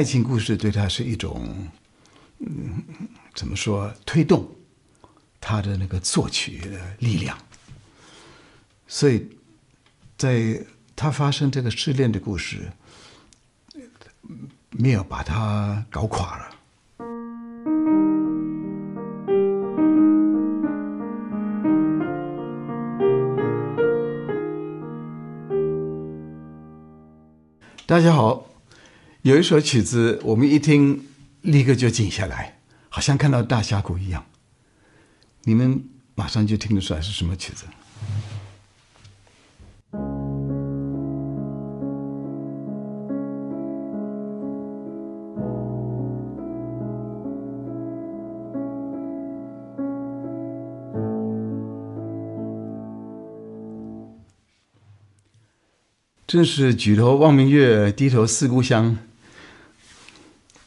爱情故事对他是一种，嗯，怎么说推动他的那个作曲的力量。所以，在他发生这个失恋的故事，没有把他搞垮了。大家好，有一首曲子，我们一听立刻就静下来，好像看到大峡谷一样。你们马上就听得出来是什么曲子？正是举头望明月，低头思故乡。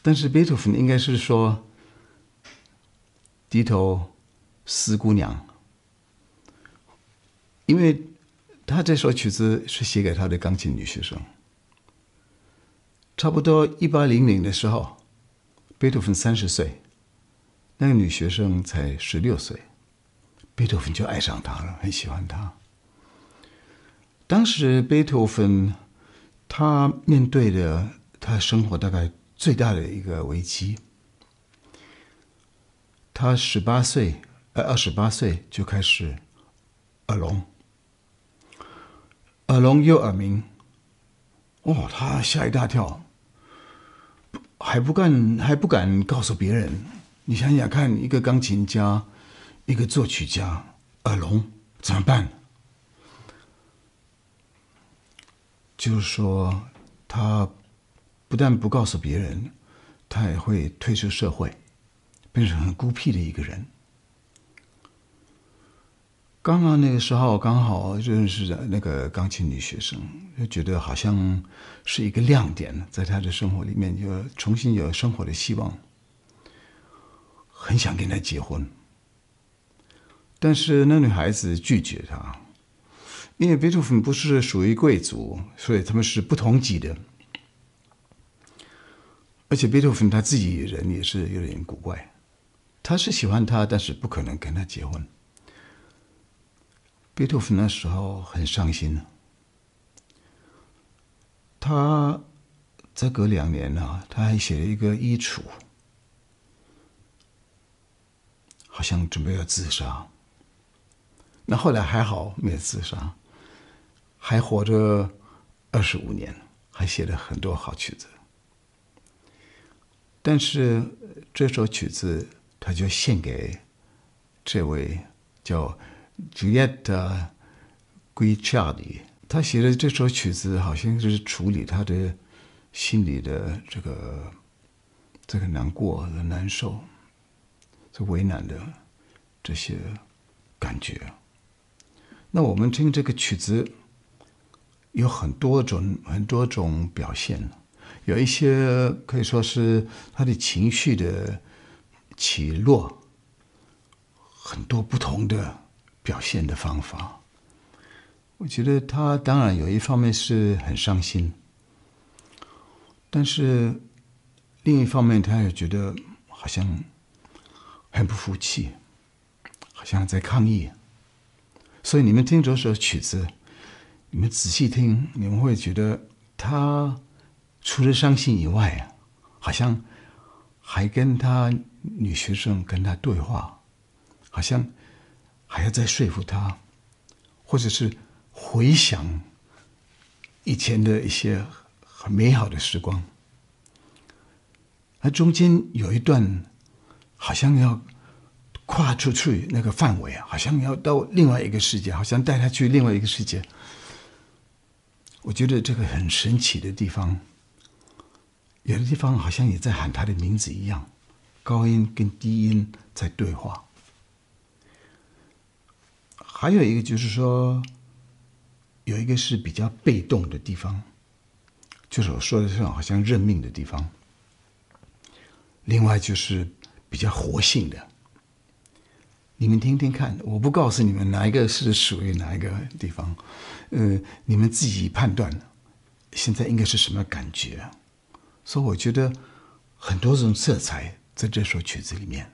但是贝多芬应该是说低头思姑娘，因为他这首曲子是写给他的钢琴女学生。差不多一八零零的时候，贝多芬三十岁，那个女学生才十六岁，贝多芬就爱上她了，很喜欢她。当时贝多芬，他面对的他生活大概最大的一个危机。他十八岁，呃，二十八岁就开始耳聋，耳聋又耳鸣。哦，他吓一大跳，还不敢还不敢告诉别人。你想想看，一个钢琴家，一个作曲家，耳聋怎么办？就是说，他不但不告诉别人，他也会退出社会，变成很孤僻的一个人。刚刚那个时候，刚好认识的那个钢琴女学生，就觉得好像是一个亮点，在他的生活里面，就重新有生活的希望，很想跟他结婚。但是那女孩子拒绝他。因为贝多芬不是属于贵族，所以他们是不同级的。而且贝多芬他自己人也是有点古怪，他是喜欢他，但是不可能跟他结婚。贝多芬那时候很伤心呢他再隔两年呢，他还写了一个遗嘱，好像准备要自杀。那后来还好没有自杀。还活着二十五年，还写了很多好曲子。但是这首曲子，他就献给这位叫 Giulietta g u i c i a r d i。他写的这首曲子，好像是处理他的心里的这个这个难过、的难受、这为难的这些感觉。那我们听这个曲子。有很多种很多种表现，有一些可以说是他的情绪的起落，很多不同的表现的方法。我觉得他当然有一方面是很伤心，但是另一方面他也觉得好像很不服气，好像在抗议。所以你们听这首曲子。你们仔细听，你们会觉得他除了伤心以外啊，好像还跟他女学生跟他对话，好像还要再说服他，或者是回想以前的一些很美好的时光。那中间有一段好像要跨出去那个范围啊，好像要到另外一个世界，好像带他去另外一个世界。我觉得这个很神奇的地方，有的地方好像也在喊他的名字一样，高音跟低音在对话。还有一个就是说，有一个是比较被动的地方，就是我说的这种好像认命的地方。另外就是比较活性的，你们听听看，我不告诉你们哪一个是属于哪一个地方。呃，你们自己判断，现在应该是什么感觉？所以我觉得很多种色彩在这首曲子里面。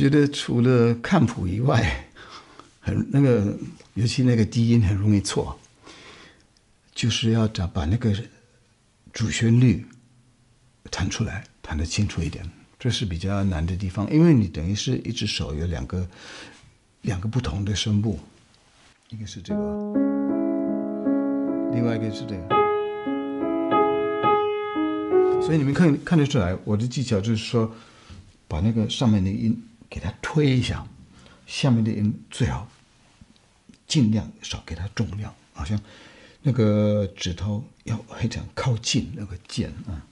觉得除了看谱以外，很那个，尤其那个低音很容易错，就是要找把那个主旋律弹出来，弹得清楚一点，这是比较难的地方，因为你等于是一只手有两个两个不同的声部，一个是这个，另外一个是这个，所以你们看看得出来，我的技巧就是说，把那个上面的音给它推一下，下面的音最好尽量少给它重量，好像那个指头要非常靠近那个键啊。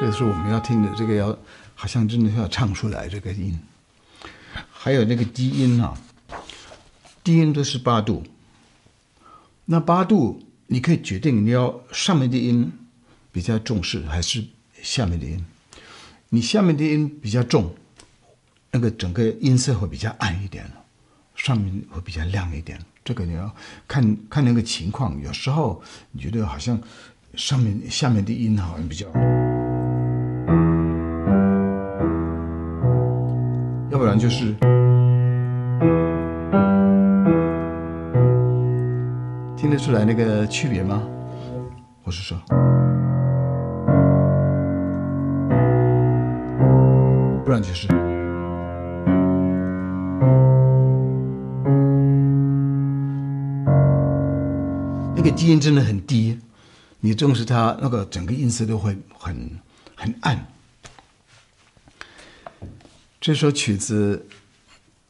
这是我们要听的，这个要好像真的要唱出来这个音，还有那个低音啊，低音都是八度，那八度你可以决定你要上面的音比较重视还是下面的音，你下面的音比较重，那个整个音色会比较暗一点，上面会比较亮一点，这个你要看看那个情况，有时候你觉得好像上面下面的音好像比较。要不然就是，得出来那个区别吗？我是说，不然就是，那个低音真的很低，你重视它，那个整个音色都会很很暗。这首曲子，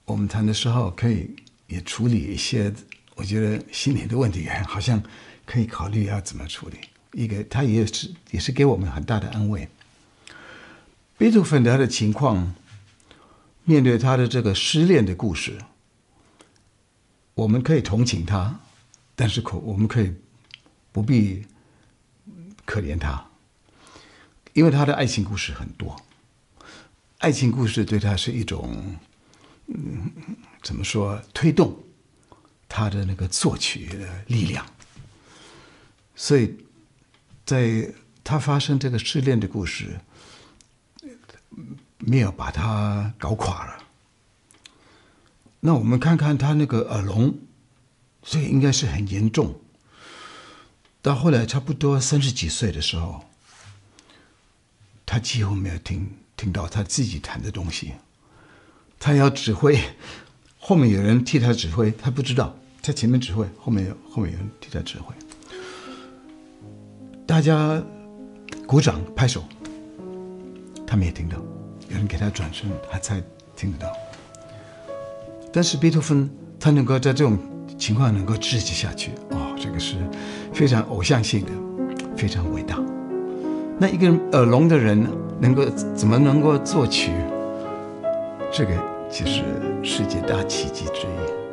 我们弹的时候可以也处理一些，我觉得心理的问题，好像可以考虑要怎么处理。一个，他也是也是给我们很大的安慰。贝多芬他的情况，面对他的这个失恋的故事，我们可以同情他，但是可我们可以不必可怜他，因为他的爱情故事很多。爱情故事对他是一种，嗯，怎么说？推动他的那个作曲的力量。所以，在他发生这个失恋的故事，没有把他搞垮了。那我们看看他那个耳聋，所以应该是很严重。到后来差不多三十几岁的时候，他几乎没有听。听到他自己弹的东西，他要指挥，后面有人替他指挥，他不知道，在前面指挥，后面有后面有人替他指挥，大家鼓掌拍手，他没听到，有人给他转身，他才听得到。但是贝多芬他能够在这种情况能够持续下去，哦，这个是非常偶像性的，非常伟大。那一个耳聋的人能够怎么能够作曲？这个就是世界大奇迹之一。